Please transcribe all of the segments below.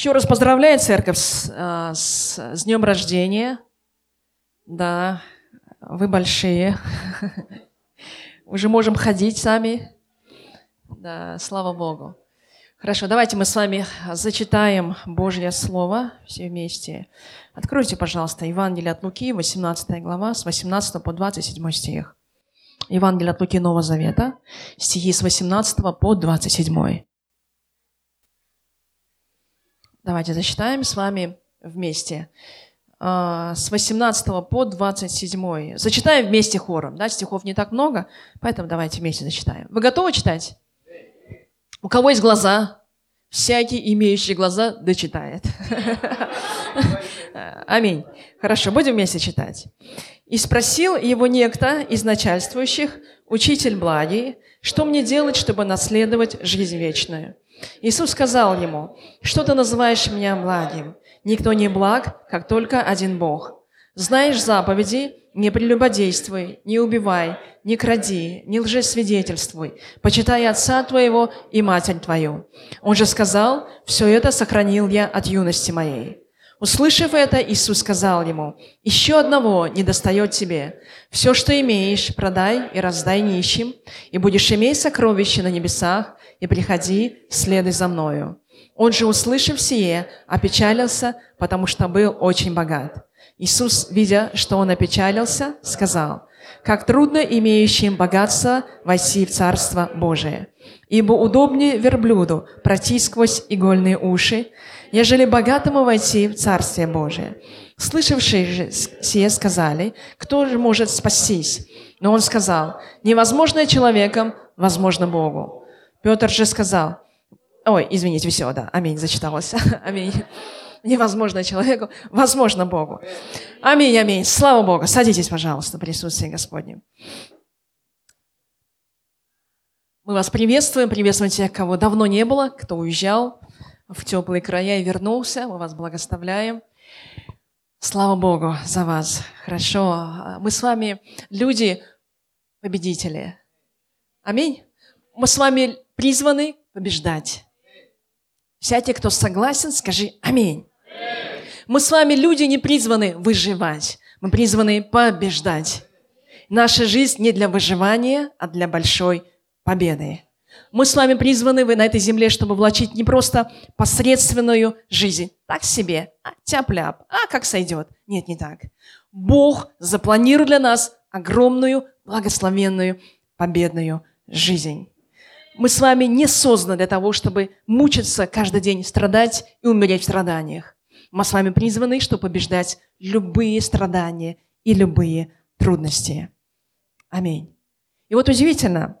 Еще раз поздравляю церковь с, а, с, с днем рождения. Да, вы большие. Уже можем ходить сами. Да, слава Богу. Хорошо, давайте мы с вами зачитаем Божье Слово все вместе. Откройте, пожалуйста, Евангелие от Луки, 18 глава, с 18 по 27 стих. Евангелие от Луки Нового Завета, стихи с 18 по 27. Давайте зачитаем с вами вместе. А, с 18 по 27. Зачитаем вместе хором. Да, стихов не так много, поэтому давайте вместе зачитаем. Вы готовы читать? У кого есть глаза? Всякий, имеющий глаза, дочитает. Аминь. Хорошо, будем вместе читать. «И спросил его некто из начальствующих, учитель благий, что мне делать, чтобы наследовать жизнь вечную?» Иисус сказал ему, что ты называешь меня благим? Никто не благ, как только один Бог. Знаешь заповеди, не прелюбодействуй, не убивай, не кради, не лжесвидетельствуй, почитай отца твоего и матерь твою. Он же сказал, все это сохранил я от юности моей. Услышав это, Иисус сказал ему, «Еще одного не достает тебе. Все, что имеешь, продай и раздай нищим, и будешь иметь сокровища на небесах, и приходи, следуй за мною». Он же, услышав сие, опечалился, потому что был очень богат. Иисус, видя, что он опечалился, сказал, «Как трудно имеющим богатство войти в Царство Божие, ибо удобнее верблюду пройти сквозь игольные уши, ежели богатому войти в Царствие Божие». Слышавшие же сие сказали, «Кто же может спастись?» Но он сказал, «Невозможное человеком, возможно Богу». Петр же сказал, Ой, извините, все, да, аминь, зачиталась. Аминь невозможно человеку, возможно Богу. Аминь, аминь. Слава Богу. Садитесь, пожалуйста, в присутствии Господнем. Мы вас приветствуем, приветствуем тех, кого давно не было, кто уезжал в теплые края и вернулся. Мы вас благословляем. Слава Богу за вас. Хорошо. Мы с вами люди победители. Аминь. Мы с вами призваны побеждать. Вся те, кто согласен, скажи аминь. Мы с вами люди не призваны выживать, мы призваны побеждать. Наша жизнь не для выживания, а для большой победы. Мы с вами призваны вы на этой земле, чтобы влачить не просто посредственную жизнь, так себе, а тяп-ляп, а как сойдет. Нет, не так. Бог запланировал для нас огромную, благословенную, победную жизнь. Мы с вами не созданы для того, чтобы мучиться каждый день, страдать и умереть в страданиях. Мы с вами призваны, чтобы побеждать любые страдания и любые трудности. Аминь. И вот удивительно,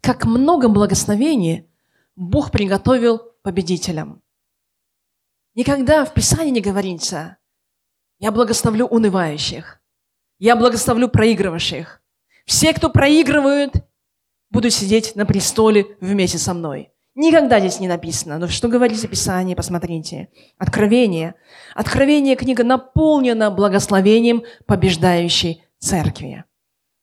как много благословений Бог приготовил победителям. Никогда в Писании не говорится, я благословлю унывающих, я благословлю проигрывающих. Все, кто проигрывают, будут сидеть на престоле вместе со мной. Никогда здесь не написано. Но что говорит Писание, посмотрите. Откровение. Откровение книга наполнена благословением побеждающей церкви.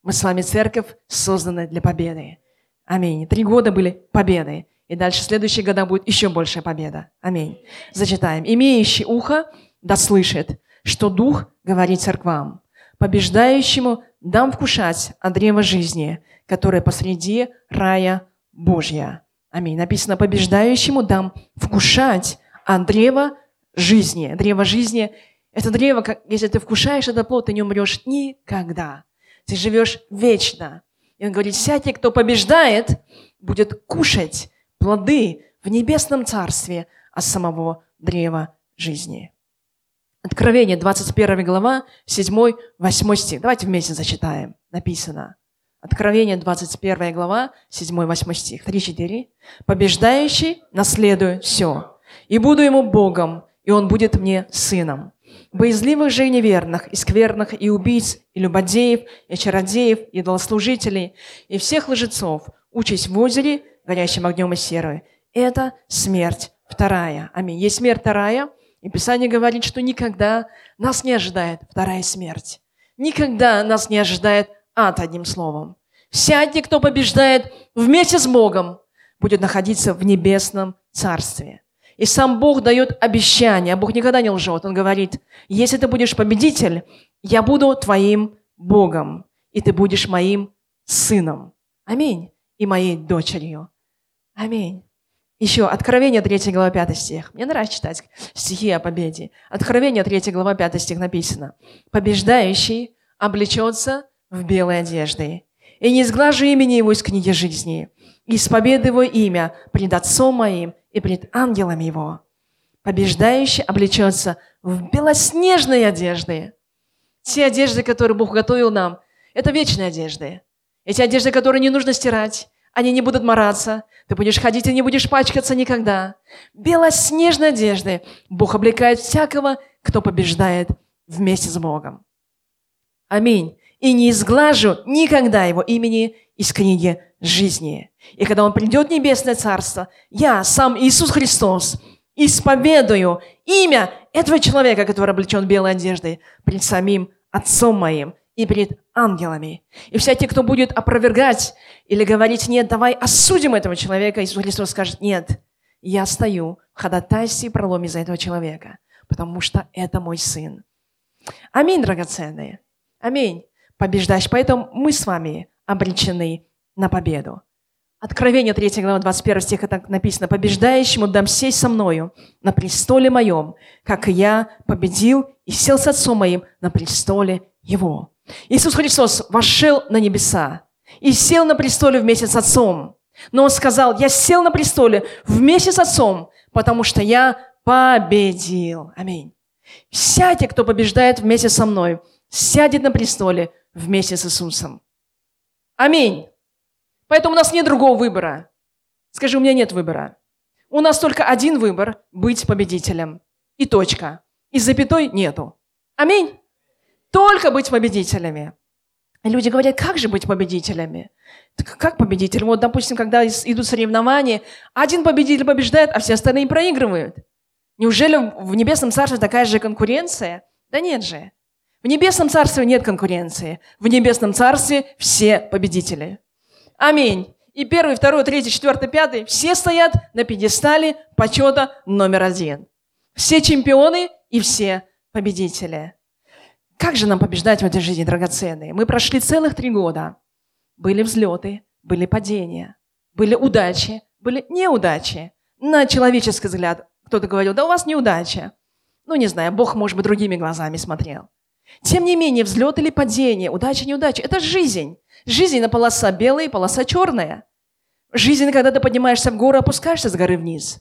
Мы с вами церковь, созданная для победы. Аминь. Три года были победы. И дальше следующие года будет еще большая победа. Аминь. Зачитаем. «Имеющий ухо да слышит, что Дух говорит церквам. Побеждающему дам вкушать от древа жизни, которое посреди рая Божья». Аминь. Написано, побеждающему дам вкушать от древа жизни. Древо жизни – это древо, если ты вкушаешь это плод, ты не умрешь никогда. Ты живешь вечно. И он говорит, всякий, кто побеждает, будет кушать плоды в небесном царстве от самого древа жизни. Откровение, 21 глава, 7-8 стих. Давайте вместе зачитаем. Написано – Откровение, 21 глава, 7-8 стих, 3-4. «Побеждающий наследует все, и буду ему Богом, и он будет мне сыном. Боязливых же и неверных, и скверных, и убийц, и любодеев, и чародеев, и идолослужителей, и всех лжецов, участь в озере, горящим огнем и серой. Это смерть вторая. Аминь. Есть смерть вторая, и Писание говорит, что никогда нас не ожидает вторая смерть. Никогда нас не ожидает ад, одним словом. Всякий, кто побеждает вместе с Богом, будет находиться в небесном царстве. И сам Бог дает обещание, а Бог никогда не лжет. Он говорит, если ты будешь победитель, я буду твоим Богом, и ты будешь моим сыном. Аминь. И моей дочерью. Аминь. Еще Откровение 3 глава 5 стих. Мне нравится читать стихи о победе. Откровение 3 глава 5 стих написано. «Побеждающий облечется в белой одежды, и не сглажу имени его из книги жизни, и исповедую его имя пред Отцом моим и пред ангелами его. Побеждающий облечется в белоснежные одежды. Те одежды, которые Бог готовил нам, это вечные одежды. Эти одежды, которые не нужно стирать, они не будут мораться. Ты будешь ходить и не будешь пачкаться никогда. Белоснежной одежды Бог облекает всякого, кто побеждает вместе с Богом. Аминь. И не изглажу никогда его имени из книги жизни. И когда он придет в небесное царство, я, сам Иисус Христос, исповедую имя этого человека, который облечен белой одеждой, пред самим Отцом моим и перед ангелами. И всякий, кто будет опровергать или говорить, нет, давай осудим этого человека, Иисус Христос скажет, нет, я стою в ходатайстве и проломе за этого человека, потому что это мой сын. Аминь, драгоценные. Аминь. Побеждаешь. Поэтому мы с вами обречены на победу. Откровение 3 глава 21 стиха так написано. «Побеждающему дам сесть со мною на престоле моем, как и я победил и сел с отцом моим на престоле его». Иисус Христос вошел на небеса и сел на престоле вместе с отцом. Но он сказал, я сел на престоле вместе с отцом, потому что я победил. Аминь. Всякий, кто побеждает вместе со мной, сядет на престоле вместе с Иисусом. Аминь. Поэтому у нас нет другого выбора. Скажи, у меня нет выбора. У нас только один выбор – быть победителем. И точка. И запятой нету. Аминь. Только быть победителями. Люди говорят, как же быть победителями? Как победитель? Вот, допустим, когда идут соревнования, один победитель побеждает, а все остальные проигрывают. Неужели в Небесном Царстве такая же конкуренция? Да нет же. В Небесном Царстве нет конкуренции. В Небесном Царстве все победители. Аминь. И первый, второй, третий, четвертый, пятый все стоят на пьедестале почета номер один. Все чемпионы и все победители. Как же нам побеждать в этой жизни, драгоценные? Мы прошли целых три года. Были взлеты, были падения, были удачи, были неудачи. На человеческий взгляд кто-то говорил, да у вас неудача. Ну, не знаю, Бог, может быть, другими глазами смотрел. Тем не менее, взлет или падение, удача, неудача – это жизнь. Жизнь – это полоса белая и полоса черная. Жизнь, когда ты поднимаешься в гору, опускаешься с горы вниз.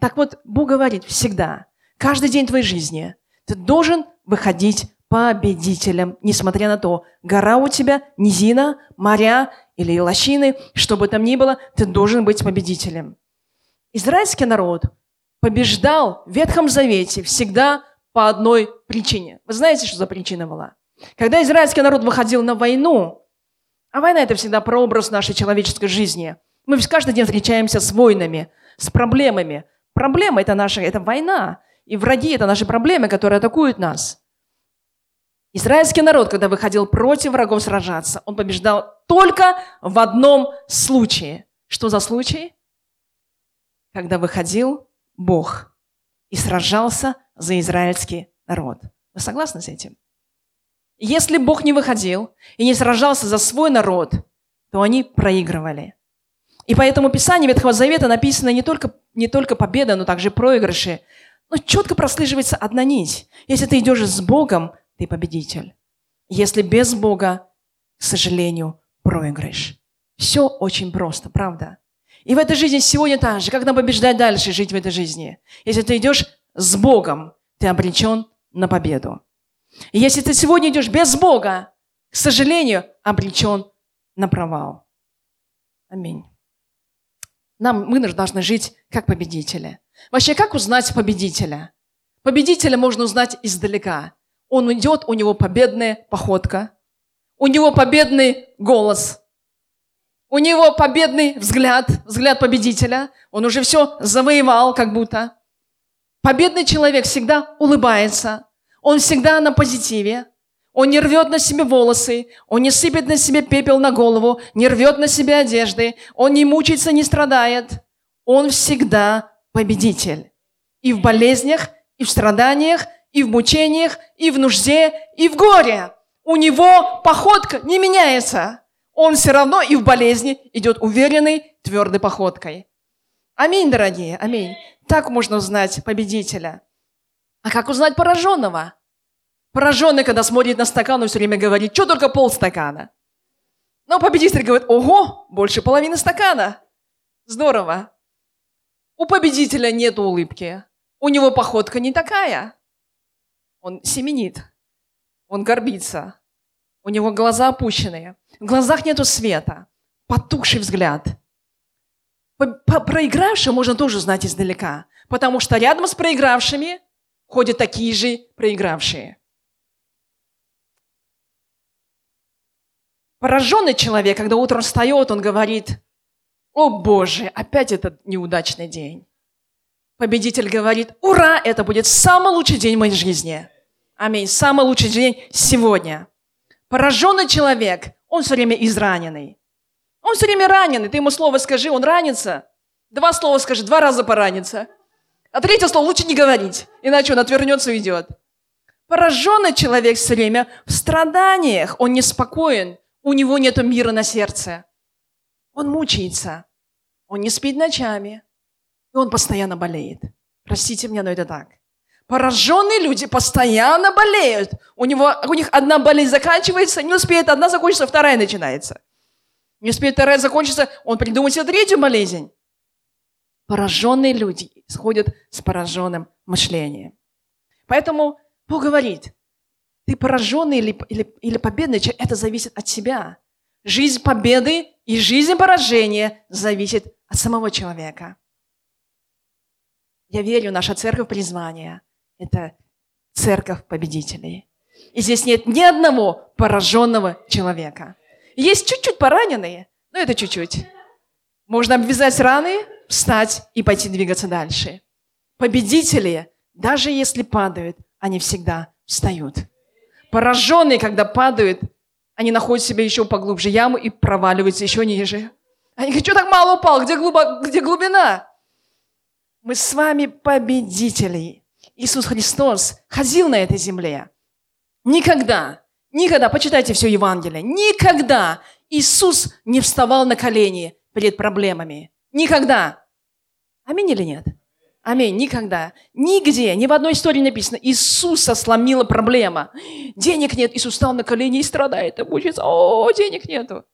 Так вот, Бог говорит всегда, каждый день твоей жизни ты должен выходить победителем, несмотря на то, гора у тебя, низина, моря или лощины, что бы там ни было, ты должен быть победителем. Израильский народ побеждал в Ветхом Завете всегда по одной причине. Вы знаете, что за причина была? Когда израильский народ выходил на войну, а война – это всегда прообраз нашей человеческой жизни. Мы каждый день встречаемся с войнами, с проблемами. Проблема – это наша, это война. И враги – это наши проблемы, которые атакуют нас. Израильский народ, когда выходил против врагов сражаться, он побеждал только в одном случае. Что за случай? Когда выходил Бог и сражался за израильский народ. Вы согласны с этим? Если Бог не выходил и не сражался за свой народ, то они проигрывали. И поэтому Писание Ветхого Завета написано не только, не только победа, но также проигрыши. Но четко прослеживается одна нить. Если ты идешь с Богом, ты победитель. Если без Бога, к сожалению, проигрыш. Все очень просто, правда? И в этой жизни сегодня так же. Как нам побеждать дальше, жить в этой жизни? Если ты идешь с Богом, ты обречен на победу. И если ты сегодня идешь без Бога, к сожалению, обречен на провал. Аминь. Нам, мы должны жить как победители. Вообще, как узнать победителя? Победителя можно узнать издалека. Он идет, у него победная походка, у него победный голос, у него победный взгляд, взгляд победителя. Он уже все завоевал как будто. Победный человек всегда улыбается, он всегда на позитиве. Он не рвет на себе волосы, он не сыпет на себе пепел на голову, не рвет на себе одежды, он не мучается, не страдает. Он всегда победитель. и в болезнях, и в страданиях, и в мучениях, и в нужде, и в горе. У него походка не меняется. Он все равно и в болезни идет уверенной, твердой походкой. Аминь, дорогие, аминь. Так можно узнать победителя. А как узнать пораженного? Пораженный, когда смотрит на стакан, он все время говорит, что только полстакана. Но победитель говорит, ого, больше половины стакана. Здорово. У победителя нет улыбки. У него походка не такая. Он семенит. Он горбится. У него глаза опущенные. В глазах нету света. Потухший взгляд. Проигравшего можно тоже знать издалека. Потому что рядом с проигравшими ходят такие же проигравшие. Пораженный человек, когда утром встает, он говорит, о боже, опять этот неудачный день. Победитель говорит, ура, это будет самый лучший день моей жизни. Аминь. Самый лучший день сегодня. Пораженный человек, он все время израненный. Он все время раненый. Ты ему слово скажи, он ранится. Два слова скажи, два раза поранится. А третье слово лучше не говорить, иначе он отвернется и уйдет. Пораженный человек все время в страданиях, он неспокоен, у него нет мира на сердце. Он мучается, он не спит ночами, и он постоянно болеет. Простите меня, но это так. Пораженные люди постоянно болеют. У, него, у них одна болезнь заканчивается, не успеет одна закончиться, вторая начинается. Не успеет вторая закончиться, он придумает себе третью болезнь. Пораженные люди сходят с пораженным мышлением. Поэтому Бог говорит, ты пораженный или, или, или победный это зависит от тебя. Жизнь победы и жизнь поражения зависит от самого человека. Я верю, наша церковь призвания – это церковь победителей. И здесь нет ни одного пораженного человека. Есть чуть-чуть пораненные, но это чуть-чуть. Можно обвязать раны, встать и пойти двигаться дальше. Победители, даже если падают, они всегда встают. Пораженные, когда падают, они находят себе еще поглубже яму и проваливаются еще ниже. Они говорят, что так мало упал, где, глубо, где глубина? Мы с вами победители. Иисус Христос ходил на этой земле. Никогда, никогда, почитайте все Евангелие, никогда Иисус не вставал на колени перед проблемами. Никогда. Аминь или нет? Аминь. Никогда. Нигде, ни в одной истории написано, Иисуса сломила проблема. Денег нет, Иисус встал на колени и страдает, и мучается. О, денег нету.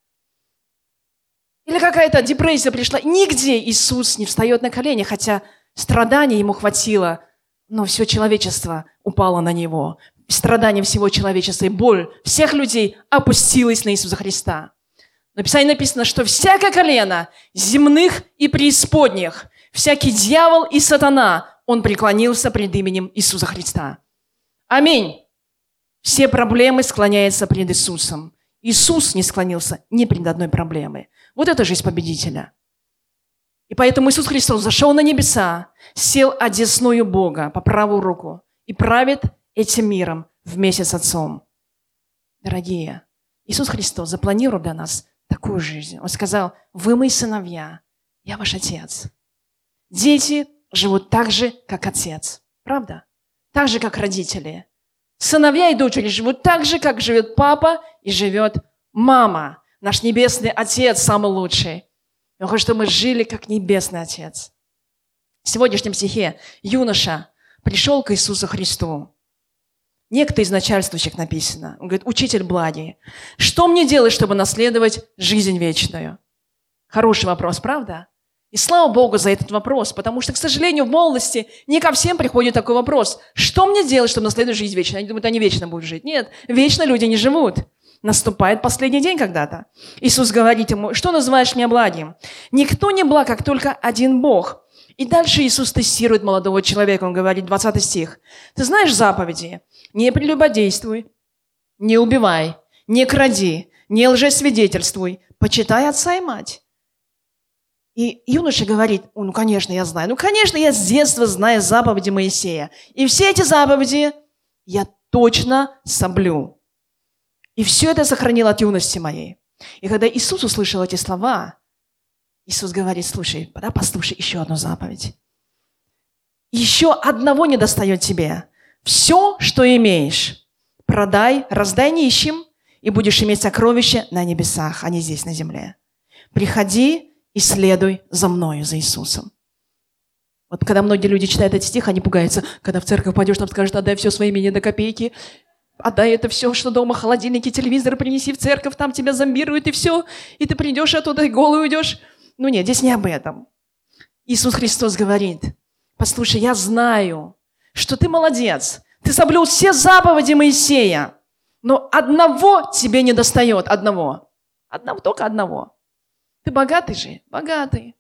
Или какая-то депрессия пришла. Нигде Иисус не встает на колени, хотя Страданий ему хватило, но все человечество упало на него. Страдания всего человечества и боль всех людей опустилась на Иисуса Христа. В Писании написано, что всякое колено земных и преисподних, всякий дьявол и сатана, он преклонился пред именем Иисуса Христа. Аминь. Все проблемы склоняются пред Иисусом. Иисус не склонился ни пред одной проблемой. Вот это жизнь победителя – и поэтому Иисус Христос зашел на небеса, сел одесную Бога по правую руку и правит этим миром вместе с Отцом. Дорогие, Иисус Христос запланировал для нас такую жизнь. Он сказал, вы мои сыновья, я ваш отец. Дети живут так же, как отец. Правда? Так же, как родители. Сыновья и дочери живут так же, как живет папа и живет мама. Наш небесный отец самый лучший. Он хочет, чтобы мы жили, как Небесный Отец. В сегодняшнем стихе юноша пришел к Иисусу Христу. Некто из начальствующих написано. Он говорит, учитель благий, что мне делать, чтобы наследовать жизнь вечную? Хороший вопрос, правда? И слава Богу за этот вопрос, потому что, к сожалению, в молодости не ко всем приходит такой вопрос. Что мне делать, чтобы наследовать жизнь вечную? Они думают, они вечно будут жить. Нет, вечно люди не живут наступает последний день когда-то. Иисус говорит ему, что называешь меня благим? Никто не благ, как только один Бог. И дальше Иисус тестирует молодого человека. Он говорит, 20 стих. Ты знаешь заповеди? Не прелюбодействуй, не убивай, не кради, не лжесвидетельствуй, почитай отца и мать. И юноша говорит, ну, конечно, я знаю. Ну, конечно, я с детства знаю заповеди Моисея. И все эти заповеди я точно соблю. И все это сохранил от юности моей. И когда Иисус услышал эти слова, Иисус говорит, слушай, да, послушай еще одну заповедь. Еще одного не достает тебе. Все, что имеешь, продай, раздай нищим, и будешь иметь сокровища на небесах, а не здесь, на земле. Приходи и следуй за мною, за Иисусом. Вот когда многие люди читают этот стих, они пугаются. Когда в церковь пойдешь, там скажут, отдай все свои имения до копейки, отдай это все, что дома, холодильники, телевизор принеси в церковь, там тебя зомбируют и все, и ты придешь оттуда и голый уйдешь. Ну нет, здесь не об этом. Иисус Христос говорит, послушай, я знаю, что ты молодец, ты соблюл все заповеди Моисея, но одного тебе не достает, одного. Одного, только одного. Ты богатый же, богатый.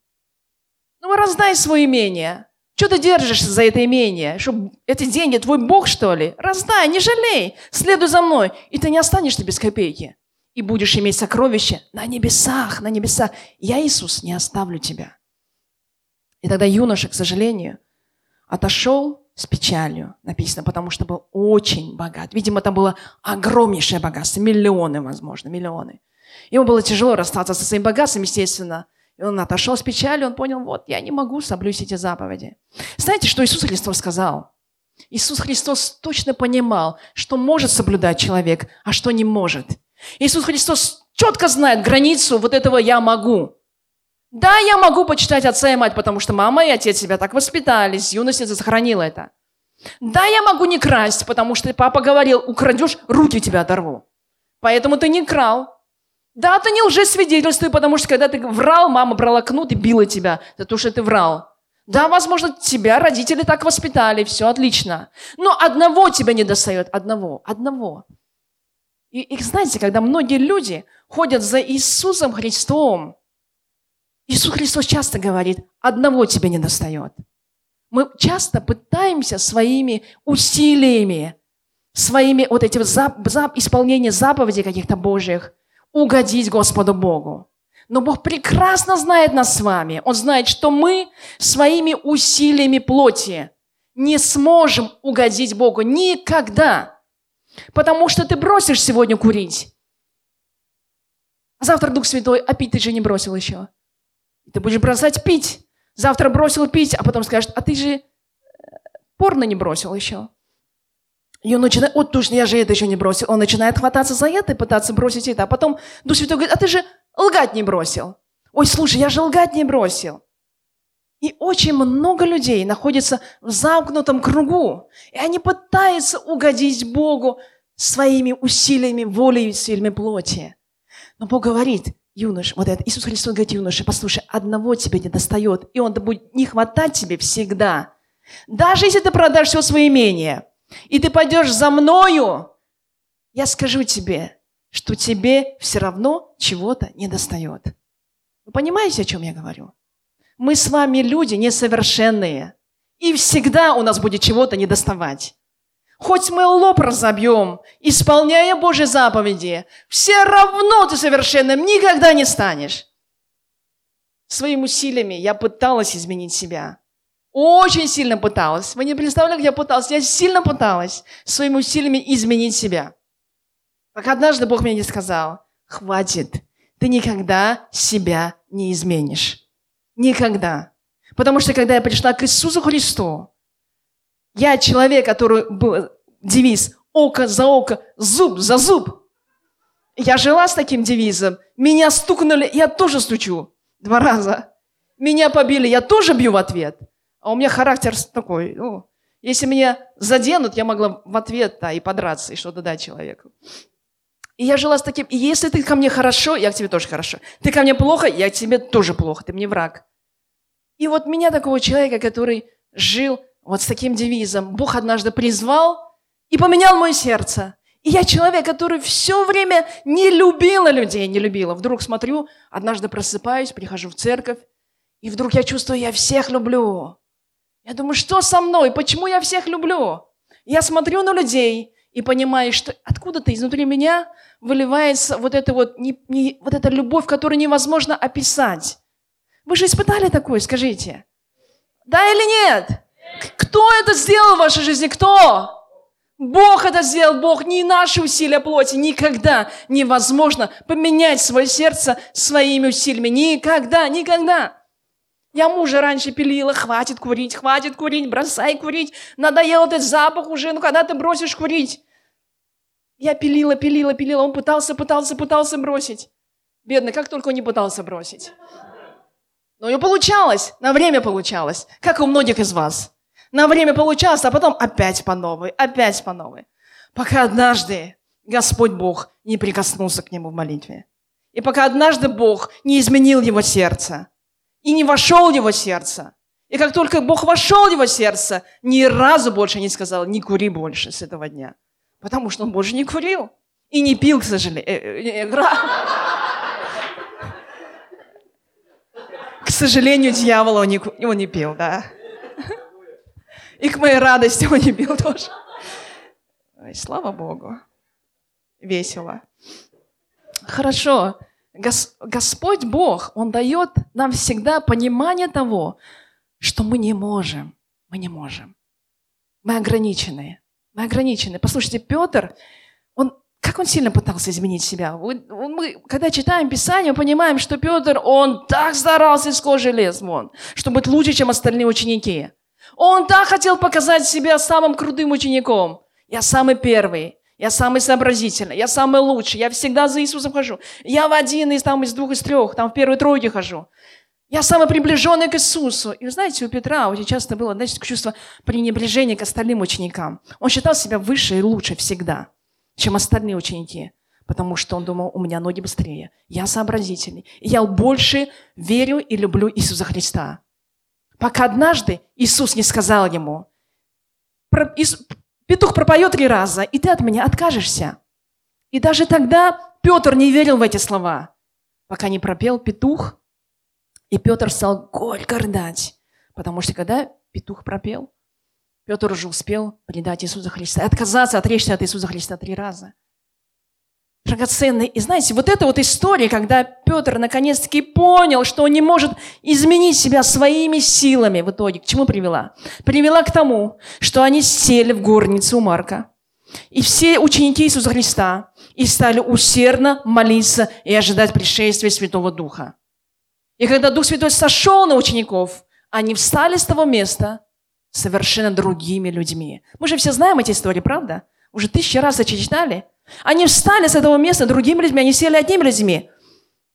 Ну, раздай свое имение. Что ты держишься за это имение? Чтобы эти деньги твой Бог, что ли? Раздай, не жалей. Следуй за мной, и ты не останешься без копейки. И будешь иметь сокровища на небесах, на небесах. Я, Иисус, не оставлю тебя. И тогда юноша, к сожалению, отошел с печалью, написано, потому что был очень богат. Видимо, там было огромнейшее богатство, миллионы, возможно, миллионы. Ему было тяжело расстаться со своим богатством, естественно. И он отошел с печалью, он понял, вот, я не могу соблюсти эти заповеди. Знаете, что Иисус Христос сказал? Иисус Христос точно понимал, что может соблюдать человек, а что не может. Иисус Христос четко знает границу вот этого «я могу». Да, я могу почитать отца и мать, потому что мама и отец себя так воспитали, с юности сохранила это. Да, я могу не красть, потому что папа говорил, украдешь, руки тебя оторву. Поэтому ты не крал. Да, ты не лжесвидетельствуй, потому что когда ты врал, мама брала кнут и била тебя за то, что ты врал. Да, возможно, тебя родители так воспитали, все отлично. Но одного тебя не достает, одного, одного. И, и знаете, когда многие люди ходят за Иисусом Христом, Иисус Христос часто говорит, одного тебе не достает. Мы часто пытаемся своими усилиями, своими вот этим зап, зап, исполнением заповедей каких-то Божьих угодить Господу Богу. Но Бог прекрасно знает нас с вами. Он знает, что мы своими усилиями плоти не сможем угодить Богу никогда. Потому что ты бросишь сегодня курить. А завтра Дух Святой, а пить ты же не бросил еще. И ты будешь бросать пить. Завтра бросил пить, а потом скажешь, а ты же э, порно не бросил еще. И он начинает, вот точно, я же это еще не бросил. Он начинает хвататься за это и пытаться бросить это. А потом Дух Святой говорит, а ты же лгать не бросил. Ой, слушай, я же лгать не бросил. И очень много людей находятся в замкнутом кругу. И они пытаются угодить Богу своими усилиями, волей и силами плоти. Но Бог говорит, юнош, вот это, Иисус Христос говорит, юноша, послушай, одного тебе не достает, и он будет не хватать тебе всегда. Даже если ты продашь все свое имение, и ты пойдешь за мною, я скажу тебе, что тебе все равно чего-то не достает. Вы понимаете, о чем я говорю? Мы с вами люди несовершенные, и всегда у нас будет чего-то недоставать. Хоть мы лоб разобьем, исполняя Божьи заповеди, все равно ты совершенным никогда не станешь. Своими усилиями я пыталась изменить себя. Очень сильно пыталась. Вы не представляете, как я пыталась. Я сильно пыталась своими усилиями изменить себя. Как однажды Бог мне не сказал, хватит, ты никогда себя не изменишь. Никогда. Потому что когда я пришла к Иисусу Христу, я человек, который был девиз «Око за око, зуб за зуб». Я жила с таким девизом. Меня стукнули, я тоже стучу. Два раза. Меня побили, я тоже бью в ответ. А у меня характер такой. Ну, если меня заденут, я могла в ответ да, и подраться, и что-то дать человеку. И я жила с таким, и если ты ко мне хорошо, я к тебе тоже хорошо. Ты ко мне плохо, я к тебе тоже плохо, ты мне враг. И вот меня такого человека, который жил вот с таким девизом. Бог однажды призвал и поменял мое сердце. И я человек, который все время не любила людей, не любила. Вдруг смотрю, однажды просыпаюсь, прихожу в церковь, и вдруг я чувствую, я всех люблю. Я думаю, что со мной? Почему я всех люблю? Я смотрю на людей и понимаю, что откуда-то изнутри меня выливается вот эта вот, не, не, вот эта любовь, которую невозможно описать. Вы же испытали такое, скажите? Да или нет? Кто это сделал в вашей жизни? Кто? Бог это сделал, Бог, не наши усилия плоти. Никогда невозможно поменять свое сердце своими усилиями. Никогда, никогда. Я мужа раньше пилила, хватит курить, хватит курить, бросай курить. Надоел этот запах уже, ну когда ты бросишь курить? Я пилила, пилила, пилила. Он пытался, пытался, пытался бросить. Бедный, как только он не пытался бросить. Но и получалось, на время получалось, как у многих из вас. На время получалось, а потом опять по новой, опять по новой. Пока однажды Господь Бог не прикоснулся к нему в молитве. И пока однажды Бог не изменил его сердце и не вошел в его сердце. И как только Бог вошел в его сердце, ни разу больше не сказал, не кури больше с этого дня. Потому что он больше не курил. И не пил, к сожалению. к сожалению, дьявола он не, он не пил, да. И к моей радости он не пил тоже. Ой, слава Богу. Весело. Хорошо. Гос Господь Бог, Он дает нам всегда понимание того, что мы не можем. Мы не можем. Мы ограничены. Мы ограничены. Послушайте, Петр, он, как он сильно пытался изменить себя. Мы, когда читаем Писание, понимаем, что Петр, он так старался из кожи лез вон, чтобы быть лучше, чем остальные ученики. Он так хотел показать себя самым крутым учеником. Я самый первый. Я самый сообразительный, я самый лучший, я всегда за Иисусом хожу. Я в один из, там, из двух, из трех, там в первой тройке хожу. Я самый приближенный к Иисусу. И вы знаете, у Петра очень часто было, знаете, чувство пренебрежения к остальным ученикам. Он считал себя выше и лучше всегда, чем остальные ученики. Потому что он думал, у меня ноги быстрее. Я сообразительный. Я больше верю и люблю Иисуса Христа. Пока однажды Иисус не сказал ему, Петух пропоет три раза, и ты от меня откажешься. И даже тогда Петр не верил в эти слова, пока не пропел петух, и Петр стал горько рыдать. Потому что когда петух пропел, Петр уже успел предать Иисуса Христа, отказаться, отречься от Иисуса Христа три раза драгоценный. И знаете, вот эта вот история, когда Петр наконец-таки понял, что он не может изменить себя своими силами в итоге, к чему привела? Привела к тому, что они сели в горницу у Марка. И все ученики Иисуса Христа и стали усердно молиться и ожидать пришествия Святого Духа. И когда Дух Святой сошел на учеников, они встали с того места совершенно другими людьми. Мы же все знаем эти истории, правда? Уже тысячи раз это читали. Они встали с этого места другими людьми, они сели одними людьми.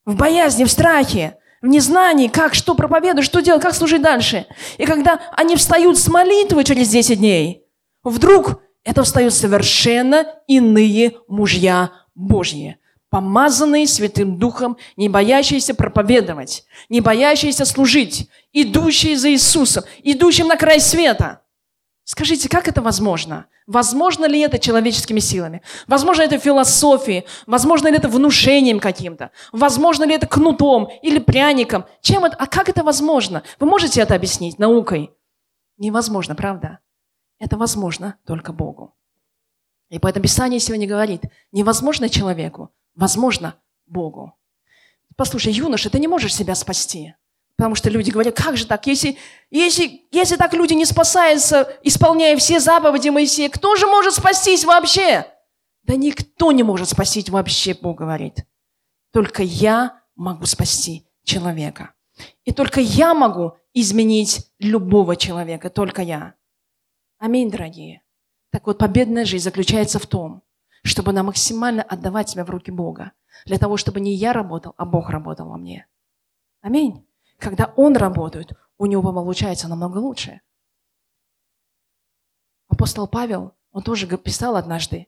В боязни, в страхе, в незнании, как, что проповедовать, что делать, как служить дальше. И когда они встают с молитвы через 10 дней, вдруг это встают совершенно иные мужья Божьи, помазанные Святым Духом, не боящиеся проповедовать, не боящиеся служить, идущие за Иисусом, идущим на край света – Скажите, как это возможно? Возможно ли это человеческими силами? Возможно ли это философией? Возможно ли это внушением каким-то? Возможно ли это кнутом или пряником? Чем это? А как это возможно? Вы можете это объяснить наукой? Невозможно, правда? Это возможно только Богу. И поэтому Писание сегодня говорит, невозможно человеку, возможно Богу. Послушай, юноша, ты не можешь себя спасти. Потому что люди говорят, как же так? Если, если, если так люди не спасаются, исполняя все заповеди Моисея, кто же может спастись вообще? Да никто не может спасти вообще, Бог говорит. Только я могу спасти человека. И только я могу изменить любого человека, только я. Аминь, дорогие. Так вот, победная жизнь заключается в том, чтобы нам максимально отдавать себя в руки Бога, для того, чтобы не я работал, а Бог работал во мне. Аминь. Когда он работает, у него получается намного лучше. Апостол Павел, он тоже писал однажды,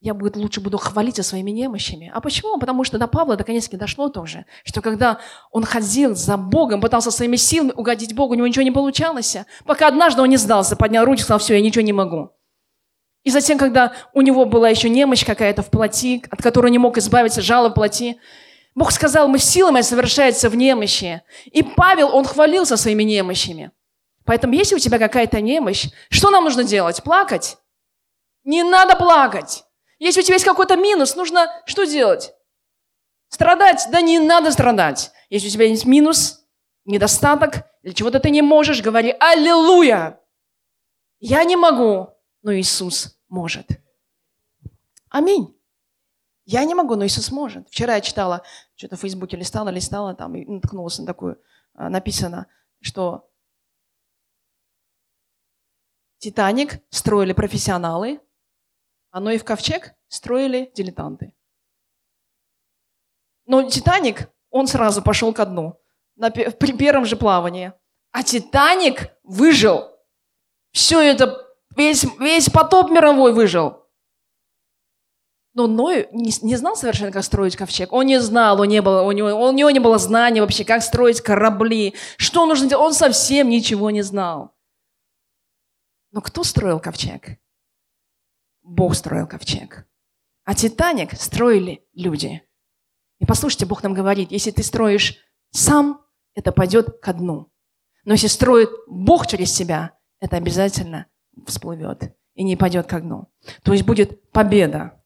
я будет, лучше буду хвалиться своими немощами. А почему? Потому что до Павла наконец-таки дошло тоже, что когда он ходил за Богом, пытался своими силами угодить Богу, у него ничего не получалось, пока однажды он не сдался, поднял руки и сказал, все, я ничего не могу. И затем, когда у него была еще немощь какая-то в плоти, от которой не мог избавиться, жало плоти, Бог сказал, мы силами совершается в немощи. И Павел, он хвалился своими немощами. Поэтому если у тебя какая-то немощь, что нам нужно делать? Плакать? Не надо плакать. Если у тебя есть какой-то минус, нужно что делать? Страдать? Да не надо страдать. Если у тебя есть минус, недостаток, или чего-то ты не можешь, говори «Аллилуйя!» Я не могу, но Иисус может. Аминь. Я не могу, но Иисус может. Вчера я читала, что-то в Фейсбуке листала, листала, там, и наткнулась на такую, а, написано, что Титаник строили профессионалы, а и в ковчег строили дилетанты. Но Титаник, он сразу пошел ко дну на, при первом же плавании. А Титаник выжил. Все это, весь, весь потоп мировой выжил. Но Ной не, не знал совершенно, как строить ковчег. Он не знал, он не было, у, него, у него не было знаний вообще, как строить корабли, что нужно делать. Он совсем ничего не знал. Но кто строил ковчег? Бог строил ковчег. А Титаник строили люди. И послушайте, Бог нам говорит, если ты строишь сам, это пойдет ко дну. Но если строит Бог через себя, это обязательно всплывет и не пойдет ко дну. То есть будет победа.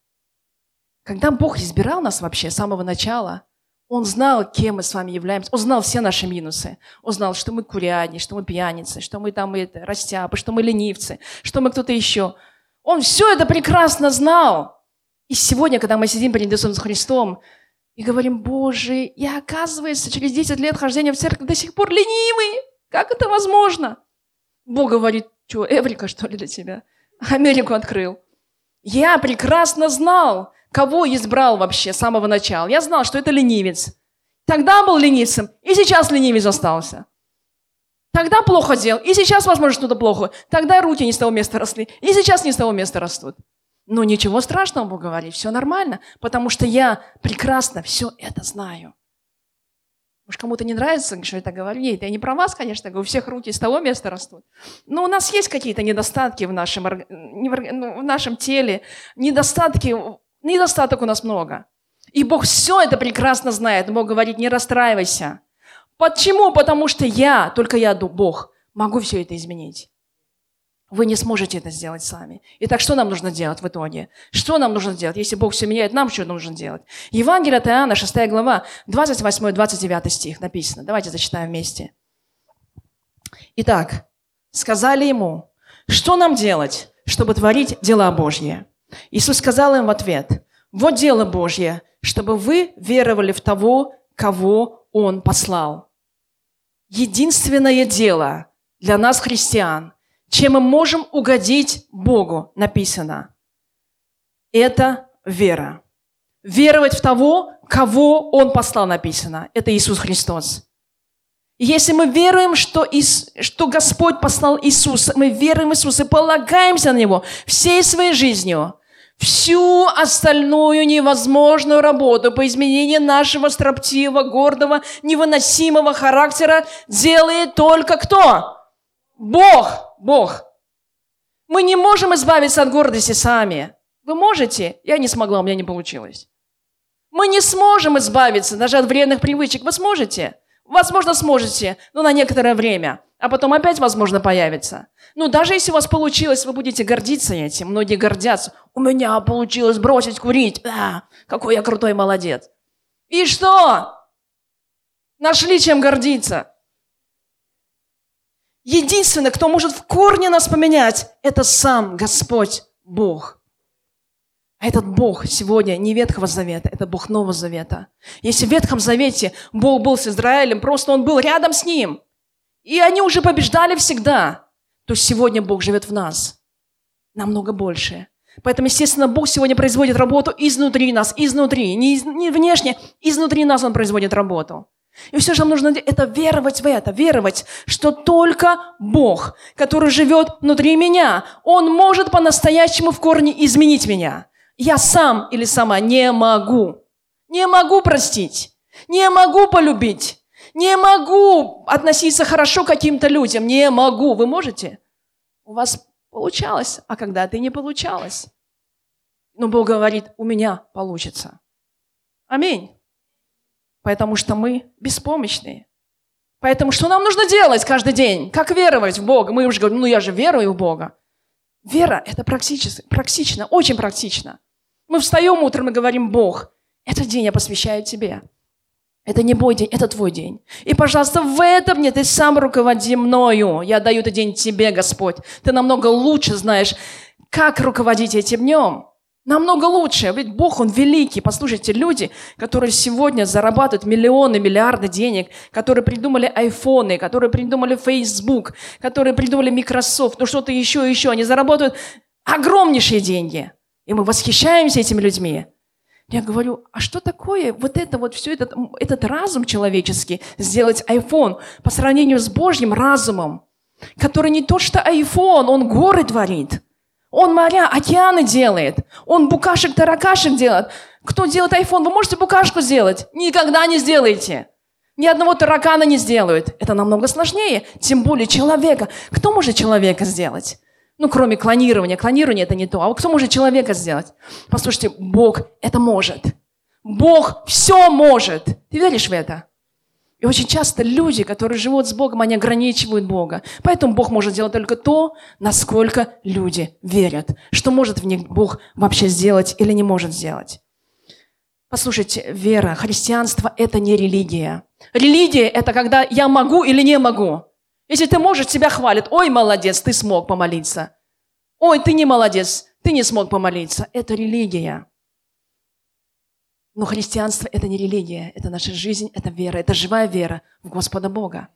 Когда Бог избирал нас вообще с самого начала, Он знал, кем мы с вами являемся. Он знал все наши минусы. Он знал, что мы куряне, что мы пьяницы, что мы там это, растяпы, что мы ленивцы, что мы кто-то еще. Он все это прекрасно знал. И сегодня, когда мы сидим перед Иисусом Христом и говорим, Боже, я, оказывается, через 10 лет хождения в церковь до сих пор ленивый. Как это возможно? Бог говорит, что, Эврика, что ли, для тебя? Америку открыл. Я прекрасно знал, кого избрал вообще с самого начала. Я знал, что это ленивец. Тогда был ленивцем, и сейчас ленивец остался. Тогда плохо делал, и сейчас, возможно, что-то плохо. Тогда руки не с того места росли, и сейчас не с того места растут. Но ничего страшного, Бог говорит, все нормально, потому что я прекрасно все это знаю. Может, кому-то не нравится, что я так говорю. Нет, я не про вас, конечно, у всех руки с того места растут. Но у нас есть какие-то недостатки в нашем, ну, в нашем теле, недостатки Недостаток у нас много. И Бог все это прекрасно знает. Бог говорит, не расстраивайся. Почему? Потому что я, только я, Бог, могу все это изменить. Вы не сможете это сделать сами. Итак, что нам нужно делать в итоге? Что нам нужно делать? Если Бог все меняет, нам что нужно делать? Евангелие от Иоанна, 6 глава, 28-29 стих написано. Давайте зачитаем вместе. Итак, сказали ему, что нам делать, чтобы творить дела Божьи? Иисус сказал им в ответ, «Вот дело Божье, чтобы вы веровали в того, кого Он послал». Единственное дело для нас, христиан, чем мы можем угодить Богу, написано, это вера. Веровать в того, кого Он послал, написано. Это Иисус Христос. Если мы веруем, что, Ис, что Господь послал Иисуса, мы веруем в Иисуса и полагаемся на Него всей своей жизнью, всю остальную невозможную работу по изменению нашего строптивого, гордого, невыносимого характера делает только кто? Бог. Бог. Мы не можем избавиться от гордости сами. Вы можете? Я не смогла, у меня не получилось. Мы не сможем избавиться даже от вредных привычек. Вы сможете? Возможно, сможете, но на некоторое время. А потом опять, возможно, появится. Ну, даже если у вас получилось, вы будете гордиться этим. Многие гордятся. У меня получилось бросить курить. А, какой я крутой молодец. И что? Нашли чем гордиться. Единственный, кто может в корне нас поменять, это сам Господь Бог. А этот Бог сегодня не Ветхого Завета, это Бог Нового Завета. Если в Ветхом Завете Бог был с Израилем, просто Он был рядом с ним, и они уже побеждали всегда, то сегодня Бог живет в нас намного больше. Поэтому, естественно, Бог сегодня производит работу изнутри нас, изнутри, не, не внешне, изнутри нас Он производит работу. И все, что нам нужно, это веровать в это, веровать, что только Бог, который живет внутри меня, Он может по-настоящему в корне изменить меня. Я сам или сама не могу. Не могу простить. Не могу полюбить. Не могу относиться хорошо к каким-то людям. Не могу. Вы можете? У вас получалось, а когда-то не получалось. Но Бог говорит, у меня получится. Аминь. Потому что мы беспомощные. Поэтому что нам нужно делать каждый день? Как веровать в Бога? Мы уже говорим, ну я же верую в Бога. Вера – это практично, практично, очень практично. Мы встаем утром и говорим, Бог, этот день я посвящаю Тебе. Это не мой день, это твой день. И, пожалуйста, в этом мне ты сам руководи мною. Я даю этот день тебе, Господь. Ты намного лучше знаешь, как руководить этим днем. Намного лучше. Ведь Бог, Он великий. Послушайте, люди, которые сегодня зарабатывают миллионы, миллиарды денег, которые придумали айфоны, которые придумали Facebook, которые придумали Microsoft, ну что-то еще, еще, они зарабатывают огромнейшие деньги. И мы восхищаемся этими людьми. Я говорю, а что такое вот это вот все, этот, этот разум человеческий, сделать iPhone по сравнению с Божьим разумом, который не то что iPhone, он горы творит – он моря, океаны делает. Он букашек, таракашек делает. Кто делает iPhone, вы можете букашку сделать? Никогда не сделаете. Ни одного таракана не сделают. Это намного сложнее, тем более человека. Кто может человека сделать? Ну, кроме клонирования. Клонирование – это не то. А кто может человека сделать? Послушайте, Бог это может. Бог все может. Ты веришь в это? И очень часто люди, которые живут с Богом, они ограничивают Бога. Поэтому Бог может делать только то, насколько люди верят. Что может в них Бог вообще сделать или не может сделать. Послушайте, вера, христианство – это не религия. Религия – это когда я могу или не могу. Если ты можешь, тебя хвалят. Ой, молодец, ты смог помолиться. Ой, ты не молодец, ты не смог помолиться. Это религия. Но христианство – это не религия, это наша жизнь, это вера, это живая вера в Господа Бога.